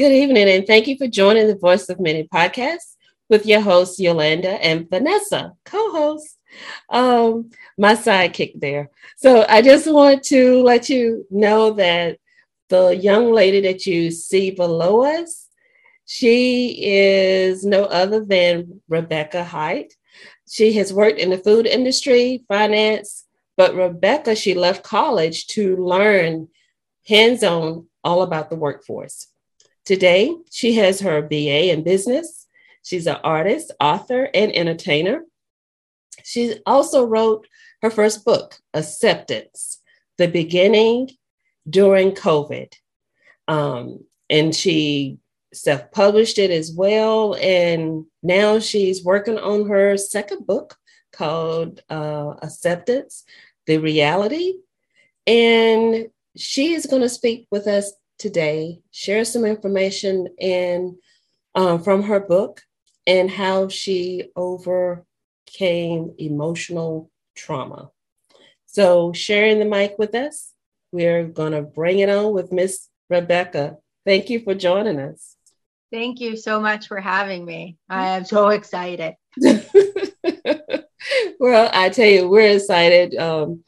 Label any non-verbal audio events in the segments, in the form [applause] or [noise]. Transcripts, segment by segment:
Good evening, and thank you for joining the Voice of Many podcast with your hosts, Yolanda and Vanessa, co host, um, my sidekick there. So I just want to let you know that the young lady that you see below us, she is no other than Rebecca Heidt. She has worked in the food industry, finance, but Rebecca, she left college to learn hands on all about the workforce. Today, she has her BA in business. She's an artist, author, and entertainer. She also wrote her first book, Acceptance The Beginning During COVID. Um, and she self published it as well. And now she's working on her second book called uh, Acceptance The Reality. And she is going to speak with us today, share some information and um, from her book and how she overcame emotional trauma. So, sharing the mic with us, we're going to bring it on with Miss Rebecca. Thank you for joining us. Thank you so much for having me. I am so [laughs] excited. well, I tell you, we're excited. Um,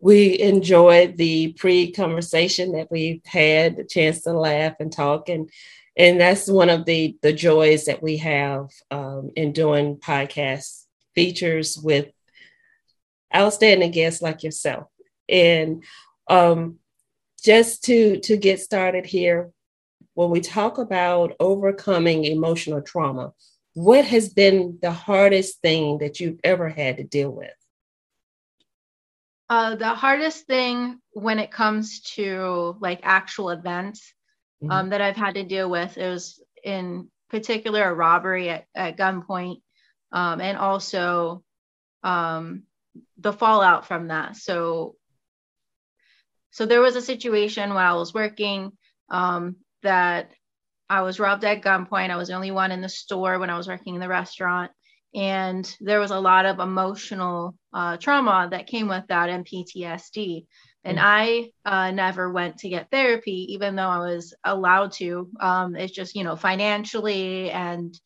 we enjoyed the pre-conversation that we've had, the chance to laugh and talk, and and that's one of the the joys that we have um, in doing podcast features with outstanding guests like yourself. And um, just to to get started here, when we talk about overcoming emotional trauma, what has been the hardest thing that you've ever had to deal with? Uh, the hardest thing when it comes to like actual events mm-hmm. um, that I've had to deal with is in particular a robbery at, at gunpoint um, and also um, the fallout from that. So, so there was a situation while I was working um, that I was robbed at gunpoint. I was the only one in the store when I was working in the restaurant and there was a lot of emotional uh, trauma that came with that and PTSD. And mm. I uh, never went to get therapy, even though I was allowed to. Um, it's just, you know, financially and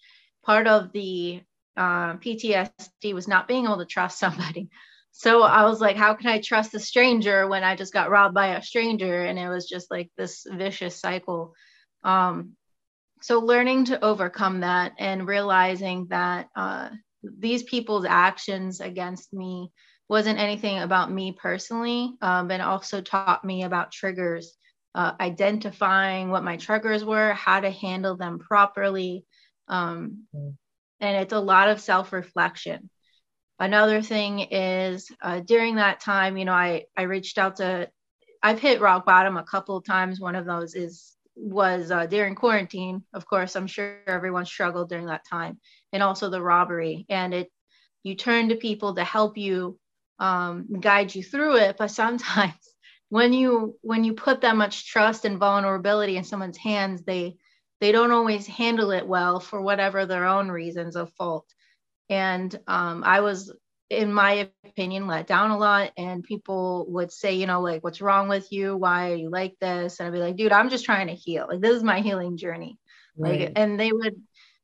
part of the uh, PTSD was not being able to trust [laughs] somebody. So I was like, how can I trust a stranger when I just got robbed by a stranger? And it was just like this vicious cycle. Um, so learning to overcome that and realizing that uh, these people's actions against me wasn't anything about me personally um, but also taught me about triggers uh, identifying what my triggers were how to handle them properly um, mm. and it's a lot of self-reflection another thing is uh, during that time you know i i reached out to i've hit rock bottom a couple of times one of those is was uh, during quarantine. Of course, I'm sure everyone struggled during that time, and also the robbery. And it, you turn to people to help you um, guide you through it. But sometimes, [laughs] when you when you put that much trust and vulnerability in someone's hands, they they don't always handle it well for whatever their own reasons of fault. And um, I was in my opinion, let down a lot. And people would say, you know, like, what's wrong with you? Why are you like this? And I'd be like, dude, I'm just trying to heal. Like, this is my healing journey. Right. Like, and they would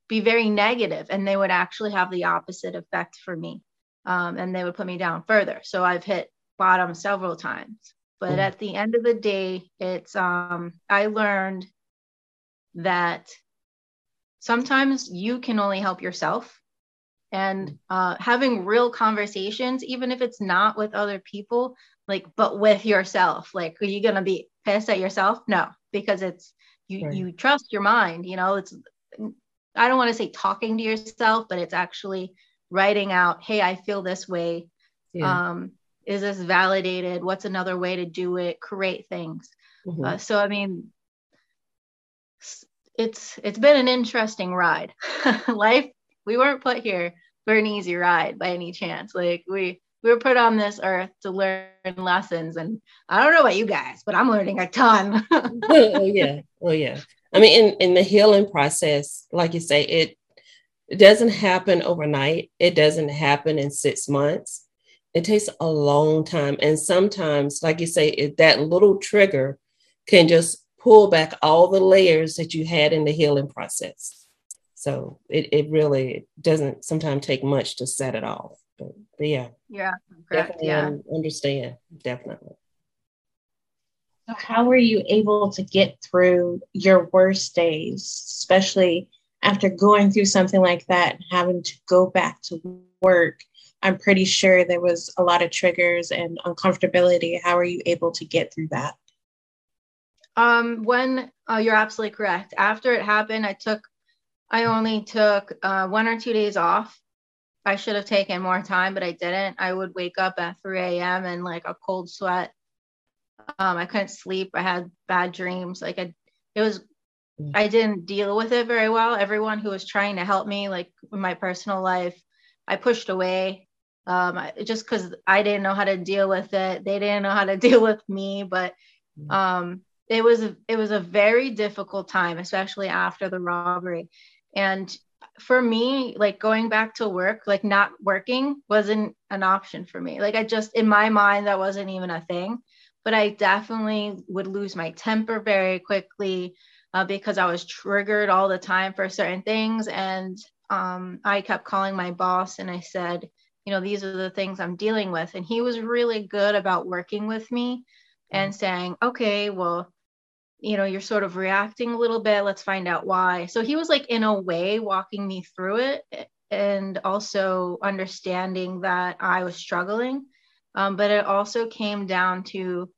be very negative and they would actually have the opposite effect for me. Um, and they would put me down further. So I've hit bottom several times. But mm. at the end of the day, it's, um, I learned that sometimes you can only help yourself and uh, having real conversations, even if it's not with other people, like, but with yourself. Like, are you gonna be pissed at yourself? No, because it's you. Right. You trust your mind. You know, it's. I don't want to say talking to yourself, but it's actually writing out. Hey, I feel this way. Yeah. Um, is this validated? What's another way to do it? Create things. Mm-hmm. Uh, so, I mean, it's it's been an interesting ride. [laughs] Life we weren't put here for an easy ride by any chance. Like we we were put on this earth to learn lessons, and I don't know about you guys, but I'm learning a ton. [laughs] oh yeah, oh yeah. I mean, in in the healing process, like you say, it it doesn't happen overnight. It doesn't happen in six months. It takes a long time, and sometimes, like you say, it, that little trigger can just pull back all the layers that you had in the healing process. So it, it really doesn't sometimes take much to set it off. But, but yeah. Yeah. Correct. Definitely Yeah. understand. Definitely. So how were you able to get through your worst days, especially after going through something like that and having to go back to work? I'm pretty sure there was a lot of triggers and uncomfortability. How are you able to get through that? Um, when uh, you're absolutely correct. After it happened, I took, I only took uh, one or two days off. I should have taken more time, but I didn't. I would wake up at 3 a.m. in like a cold sweat. Um, I couldn't sleep. I had bad dreams. Like I, it was, Mm. I didn't deal with it very well. Everyone who was trying to help me, like in my personal life, I pushed away. Um, I, just because I didn't know how to deal with it. They didn't know how to [laughs] deal with me, but Mm. um, it was it was a very difficult time, especially after the robbery. And for me, like going back to work, like not working wasn't an option for me. Like I just in my mind that wasn't even a thing. But I definitely would lose my temper very quickly uh, because I was triggered all the time for certain things. And um, I kept calling my boss and I said, you know, these are the things I'm dealing with. And he was really good about working with me and saying, okay, well, you know, you're sort of reacting a little bit. Let's find out why. So he was like, in a way, walking me through it and also understanding that I was struggling. Um, but it also came down to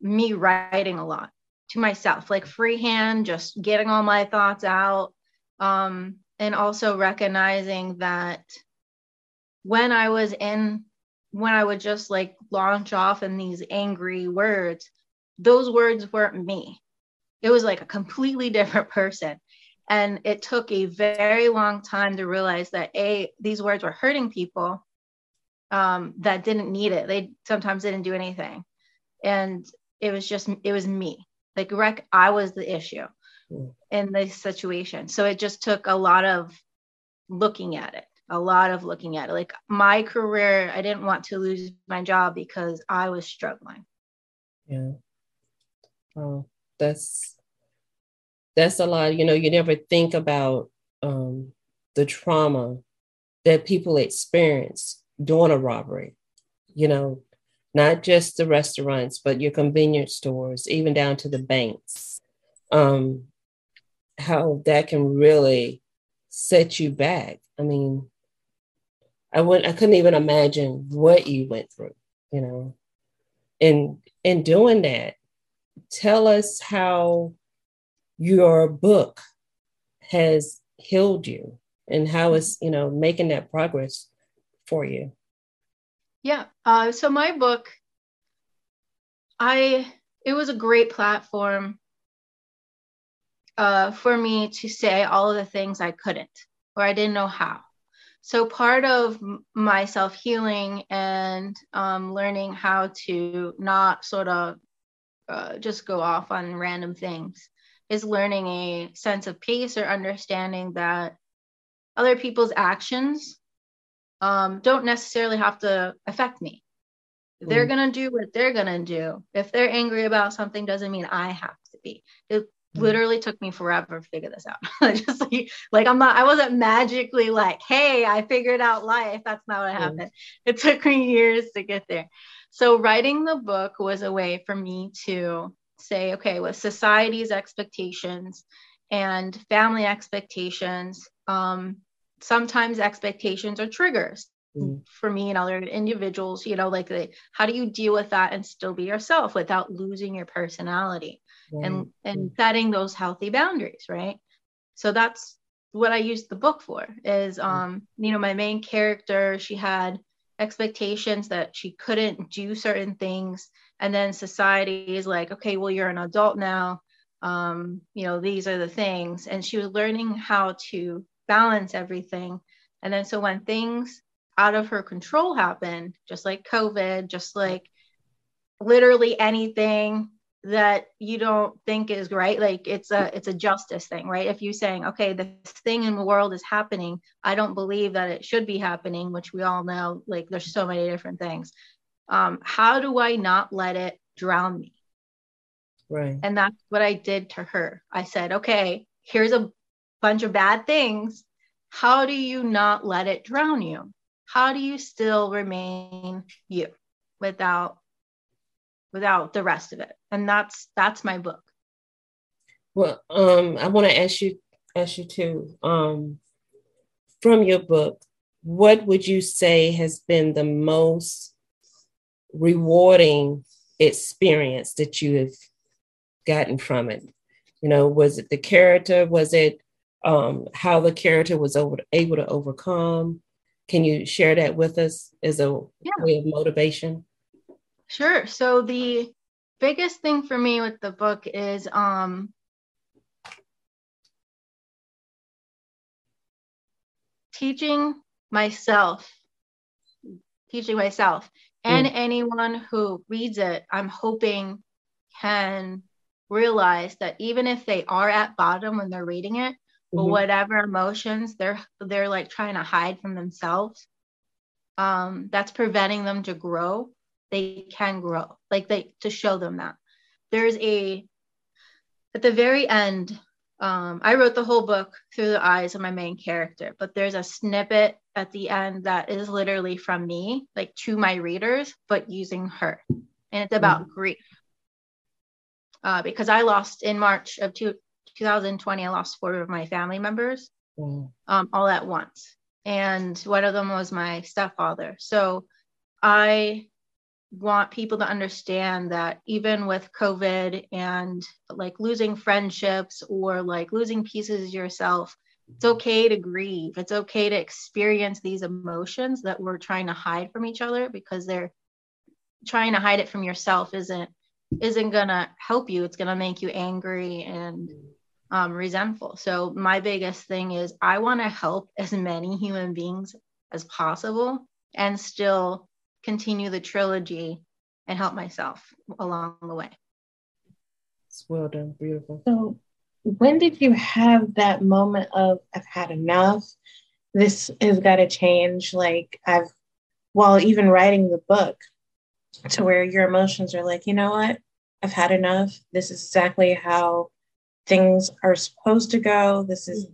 me writing a lot to myself, like freehand, just getting all my thoughts out. Um, and also recognizing that when I was in, when I would just like launch off in these angry words, those words weren't me. It was like a completely different person. And it took a very long time to realize that A, these words were hurting people um, that didn't need it. They sometimes didn't do anything. And it was just, it was me. Like, rec, I was the issue Mm. in this situation. So it just took a lot of looking at it, a lot of looking at it. Like, my career, I didn't want to lose my job because I was struggling. Yeah. Oh, that's that's a lot. You know, you never think about um, the trauma that people experience during a robbery. You know, not just the restaurants, but your convenience stores, even down to the banks. Um, how that can really set you back. I mean, I wouldn't, I couldn't even imagine what you went through. You know, in in doing that, tell us how your book has healed you and how it's you know making that progress for you Yeah. Uh, so my book, I it was a great platform uh, for me to say all of the things I couldn't or I didn't know how. So part of my self healing and um, learning how to not sort of uh, just go off on random things is learning a sense of peace or understanding that other people's actions um, don't necessarily have to affect me. They're Mm. gonna do what they're gonna do. If they're angry about something, doesn't mean I have to be. It Mm. literally took me forever to figure this out. [laughs] Just like, like I'm not, I wasn't magically like, hey, I figured out life. That's not what Mm. happened. It took me years to get there. So writing the book was a way for me to say, okay, with society's expectations and family expectations, um, sometimes expectations are triggers Mm. for me and other individuals you know like the, how do you deal with that and still be yourself without losing your personality and and setting those healthy boundaries right? So that's what i used the book for is um you know my main character she had expectations that she couldn't do certain things. And then society is like okay well you're an adult now. Um you know these are the things. And she was learning how to balance everything. And then so when things out of her control happened just like covid just like literally anything that you don't think is right like it's a it's a justice thing right if you're saying okay this thing in the world is happening i don't believe that it should be happening which we all know like there's so many different things um how do i not let it drown me Right. And that's what I did to her. I said, okay, here's a bunch of bad things. How do you not let it drown you? How do you still remain you without without the rest of it? And that's that's my book. Well, um, I want to ask you ask you too. Um, from your book, what would you say has been the most rewarding experience that you have gotten from it? You know, was it the character? Was it um, how the character was over, able to overcome? Can you share that with us as a yeah. way of motivation? Sure. So the biggest thing for me with the book is um, teaching myself, teaching myself, and mm. anyone who reads it, I'm hoping can realize that even if they are at bottom when they're reading it, mm-hmm. whatever emotions they're they're like trying to hide from themselves, um, that's preventing them to grow. They can grow, like they to show them that there's a at the very end um, I wrote the whole book through the eyes of my main character, but there's a snippet at the end that is literally from me, like to my readers, but using her. And it's about mm-hmm. grief. Uh, because I lost in March of two, 2020, I lost four of my family members mm-hmm. um, all at once. And one of them was my stepfather. So I want people to understand that even with COVID and like losing friendships or like losing pieces yourself, it's okay to grieve. It's okay to experience these emotions that we're trying to hide from each other because they're trying to hide it from yourself isn't isn't gonna help you. It's gonna make you angry and um, resentful. So my biggest thing is I want to help as many human beings as possible and still continue the trilogy and help myself along the way. It's well done, beautiful. So, when did you have that moment of I've had enough? This has got to change. Like I've, while even writing the book, to where your emotions are like, you know what, I've had enough. This is exactly how things are supposed to go. This is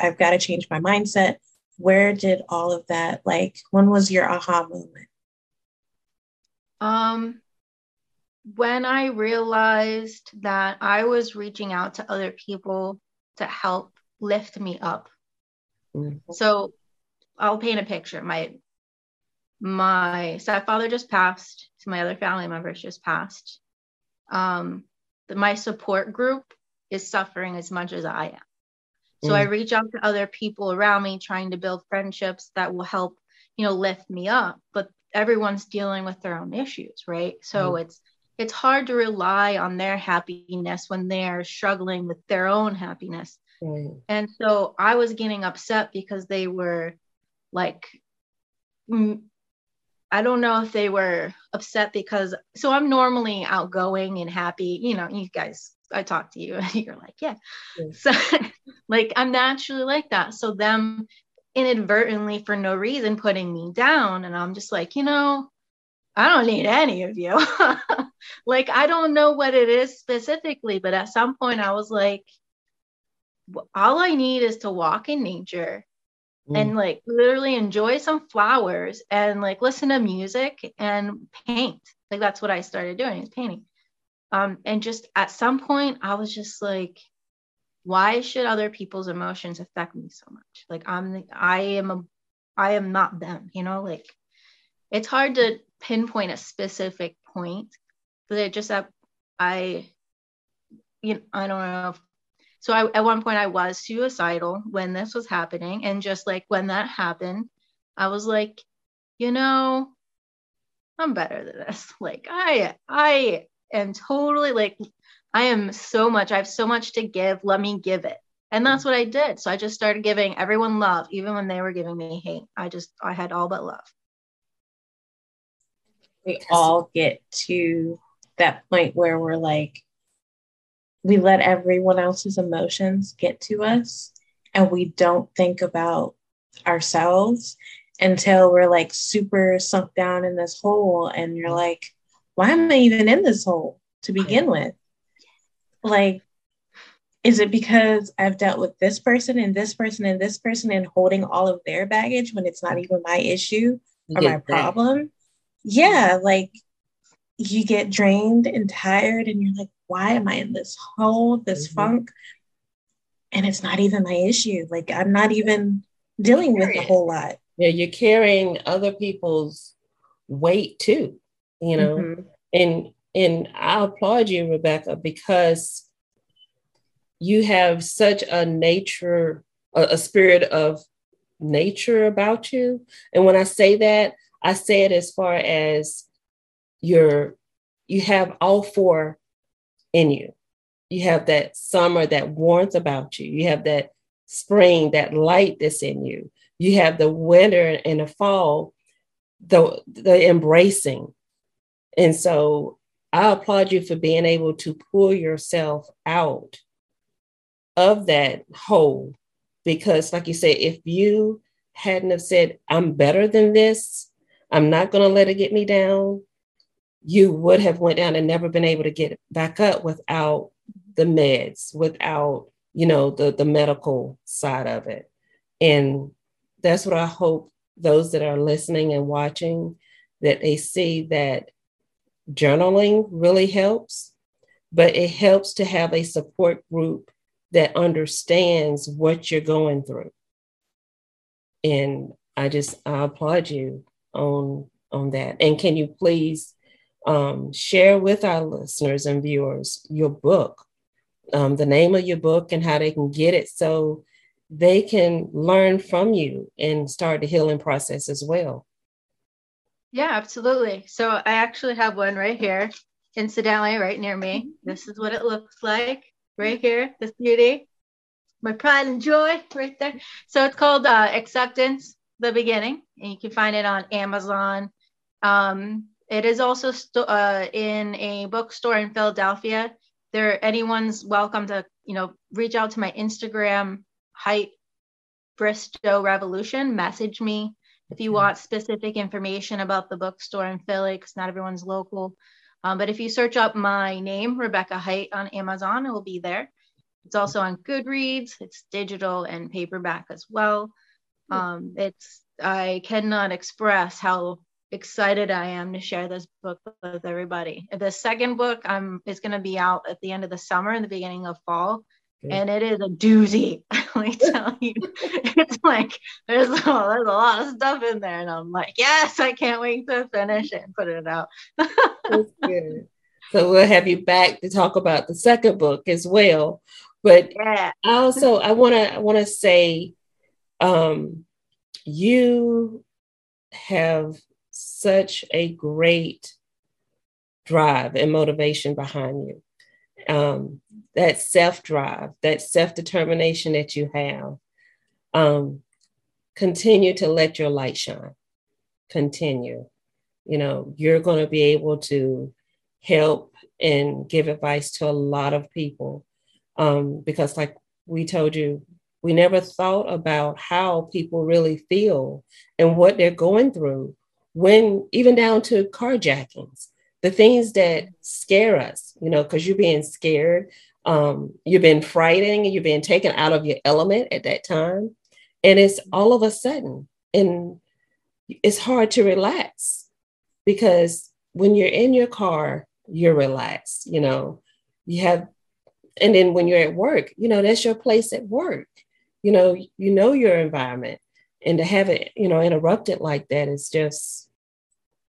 I've got to change my mindset. Where did all of that like? When was your aha moment? Um, when I realized that I was reaching out to other people to help lift me up. Mm-hmm. So I'll paint a picture. My my stepfather just passed. So my other family members just passed. Um, the, my support group is suffering as much as I am. So mm. I reach out to other people around me, trying to build friendships that will help, you know, lift me up. But everyone's dealing with their own issues, right? So mm. it's it's hard to rely on their happiness when they're struggling with their own happiness. Mm. And so I was getting upset because they were like I don't know if they were upset because so I'm normally outgoing and happy, you know, you guys I talk to you and [laughs] you're like, yeah. yeah. So [laughs] like I'm naturally like that. So them inadvertently for no reason putting me down. And i'm just like you know i don't need any of you. [laughs] Like i don't know what it is specifically but at some point i was like all i need is to walk in nature mm. and like literally enjoy some flowers and like listen to music and paint. Like that's what i started doing is painting. Um and just at some point i was just like why should other people's emotions affect me so much? Like i'm i am a i am not them you know? Like it's hard to pinpoint a specific point but it just that i you know i don't know if, so I, at one point i was suicidal when this was happening and just like when that happened i was like you know i'm better than this. [laughs] Like i i am totally like I am so much, I have so much to give. Let me give it. And that's what I did. So I just started giving everyone love, even when they were giving me hate. I just, I had all but love. We all get to that point where we're like, we let everyone else's emotions get to us and we don't think about ourselves until we're like super sunk down in this hole and you're like why am i even in this hole to begin with like is it because I've dealt with this person and this person and this person and holding all of their baggage when it's not even my issue or my problem? Yeah, like you get drained and tired and you're like, why am I in this hole, this mm-hmm. funk? And it's not even my issue. Like I'm not even dealing with a whole lot. Yeah, you're carrying other people's weight too, you know. Mm-hmm. And and I applaud you, Rebecca, because you have such a nature, a, a spirit of nature about you. And when I say that, I say it as far as you're you have all four in you. You have that summer, that warmth about you. You have that spring, that light that's in you. You have the winter and the fall, the the embracing. And so I applaud you for being able to pull yourself out of that hole. Because, like you said, if you hadn't have said, I'm better than this, I'm not going to let it get me down, you would have went down and never been able to get back up without the meds, without, you know, the, the medical side of it. And that's what I hope those that are listening and watching that they see that journaling really helps, but it helps to have a support group that understands what you're going through. And I just I applaud you on on that. And can you please um, share with our listeners and viewers your book, um, the name of your book, and how they can get it so they can learn from you and start the healing process as well. Yeah, absolutely. So I actually have one right here, incidentally, right near me. Mm-hmm. This is what it looks like right here, this beauty. My pride and joy right there. So it's called uh, Acceptance, the Beginning, and you can find it on Amazon. Um, it is also st- uh, in a bookstore in Philadelphia. There, anyone's welcome to, you know, reach out to my Instagram, Heidt Bristow Revolution. Message me if you want specific information about the bookstore in Philly, because not everyone's local. Um, but if you search up my name, Rebecca Heidt, on Amazon, it will be there. It's also on Goodreads. It's digital and paperback as well. Um, it's I cannot express how excited I am to share this book with everybody. The second book um, is going to be out at the end of the summer and the beginning of fall and it is a doozy. [laughs] Let me [laughs] tell you, it's like there's a, there's a lot of stuff in there, and I'm like, yes, I can't wait to finish it and put it out. [laughs] So we'll have you back to talk about the second book as well. But yeah. also, I want to I want to say, um, you have such a great drive and motivation behind you. Um, that self drive, that self determination that you have. Um, continue to let your light shine. Continue. You know, you're going to be able to help and give advice to a lot of people um, because, like we told you, we never thought about how people really feel and what they're going through when even down to carjackings the things that scare us you know because you're being scared um, you've been frightened, you've been taken out of your element at that time. And it's all of a sudden, and it's hard to relax because when you're in your car, you're relaxed, you know, you have, and then when you're at work, you know, that's your place at work, you know, you know your environment. And to have it, you know, interrupted like that is just,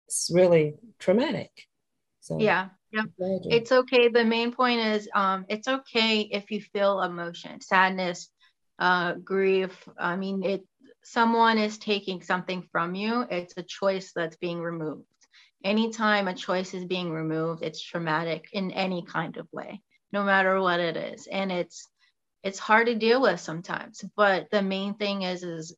it's really traumatic. So, yeah. Yeah, it's okay. The main point is um, it's okay if you feel emotion, sadness, uh, grief. I mean, it someone is taking something from you. It's a choice that's being removed. Anytime a choice is being removed, it's traumatic in any kind of way, no matter what it is. And it's it's hard to deal with sometimes. But the main thing is is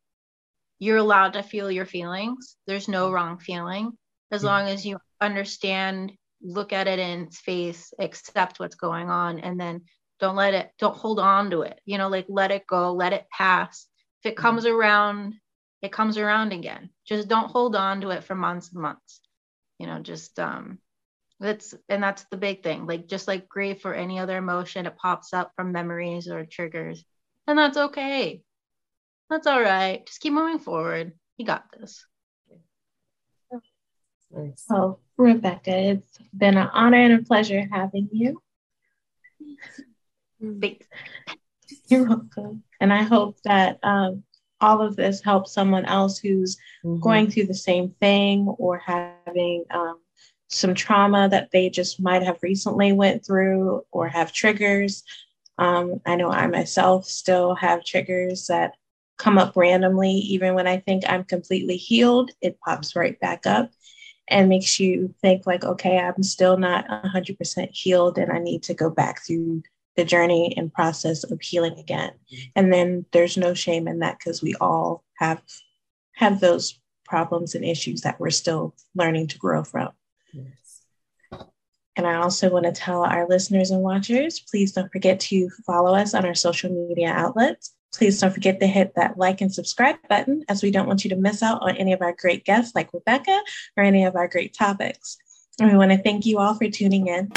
you're allowed to feel your feelings. There's no wrong feeling as long as you understand look at it in its face, accept what's going on, and then don't let it, don't hold on to it. You know, like let it go, let it pass. If it comes mm-hmm. around, it comes around again. Just don't hold on to it for months and months. You know, just um, That's and that's the big thing. Like just like grief or any other emotion, it pops up from memories or triggers. And that's okay. That's all right. Just keep moving forward. You got this. Nice. So, Rebecca, it's been an honor and a pleasure having you. Thanks. You're welcome. And I hope that um, all of this helps someone else who's mm-hmm. going through the same thing or having um, some trauma that they just might have recently went through or have triggers. Um, I know I myself still have triggers that come up randomly, even when I think I'm completely healed, it pops right back up and makes you think like, okay, I'm still not 100% healed and I need to go back through the journey and process of healing again. And then there's no shame in that because we all have have those problems and issues that we're still learning to grow from. Yes. And I also want to tell our listeners and watchers, please don't forget to follow us on our social media outlets. Please don't forget to hit that like and subscribe button as we don't want you to miss out on any of our great guests like Rebecca or any of our great topics. And we want to thank you all for tuning in.